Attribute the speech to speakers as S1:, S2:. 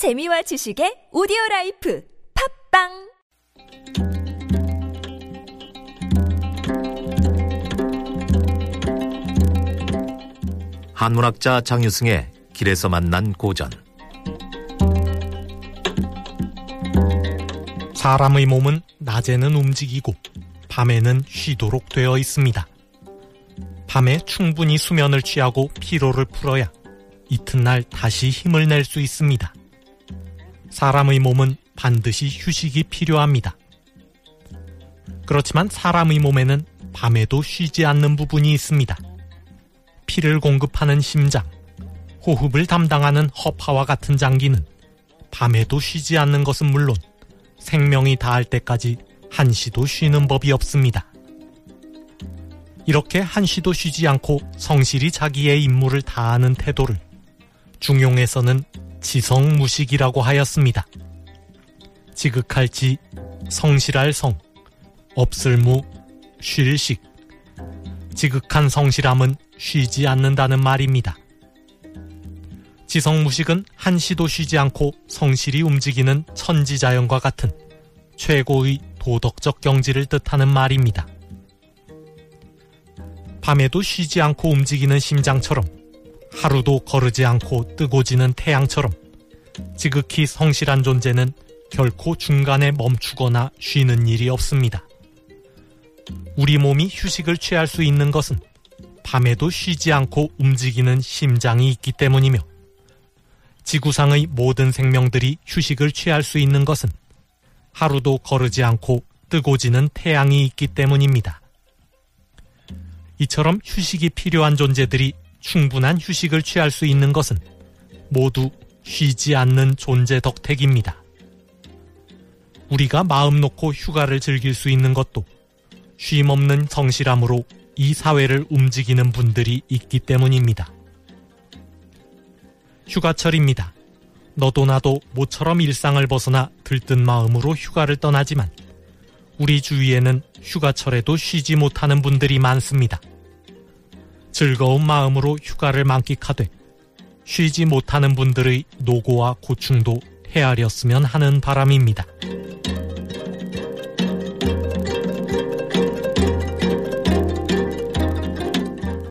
S1: 재미와 지식의 오디오 라이프 팝빵
S2: 한문학자 장유승의 길에서 만난 고전
S3: 사람의 몸은 낮에는 움직이고 밤에는 쉬도록 되어 있습니다. 밤에 충분히 수면을 취하고 피로를 풀어야 이튿날 다시 힘을 낼 수 있습니다. 사람의 몸은 반드시 휴식이 필요합니다. 그렇지만 사람의 몸에는 밤에도 쉬지 않는 부분이 있습니다. 피를 공급하는 심장, 호흡을 담당하는 허파와 같은 장기는 밤에도 쉬지 않는 것은 물론 생명이 다할 때까지 한시도 쉬는 법이 없습니다. 이렇게 한시도 쉬지 않고 성실히 자기의 임무를 다하는 태도를 중용에서는 지성무식이라고 하였습니다. 지극할 지 성실할 성, 없을 무 쉴식. 지극한 성실함은 쉬지 않는다는 말입니다. 지성무식은 한시도 쉬지 않고 성실히 움직이는 천지자연과 같은 최고의 도덕적 경지를 뜻하는 말입니다. 밤에도 쉬지 않고 움직이는 심장처럼 하루도 거르지 않고 뜨고 지는 태양처럼 지극히 성실한 존재는 결코 중간에 멈추거나 쉬는 일이 없습니다. 우리 몸이 휴식을 취할 수 있는 것은 밤에도 쉬지 않고 움직이는 심장이 있기 때문이며 지구상의 모든 생명들이 휴식을 취할 수 있는 것은 하루도 거르지 않고 뜨고 지는 태양이 있기 때문입니다. 이처럼 휴식이 필요한 존재들이 충분한 휴식을 취할 수 있는 것은 모두 쉬지 않는 존재 덕택입니다. 우리가 마음 놓고 휴가를 즐길 수 있는 것도 쉼 없는 성실함으로 이 사회를 움직이는 분들이 있기 때문입니다. 휴가철입니다. 너도 나도 모처럼 일상을 벗어나 들뜬 마음으로 휴가를 떠나지만 우리 주위에는 휴가철에도 쉬지 못하는 분들이 많습니다. 즐거운 마음으로 휴가를 만끽하되 쉬지 못하는 분들의 노고와 고충도 헤아렸으면 하는 바람입니다.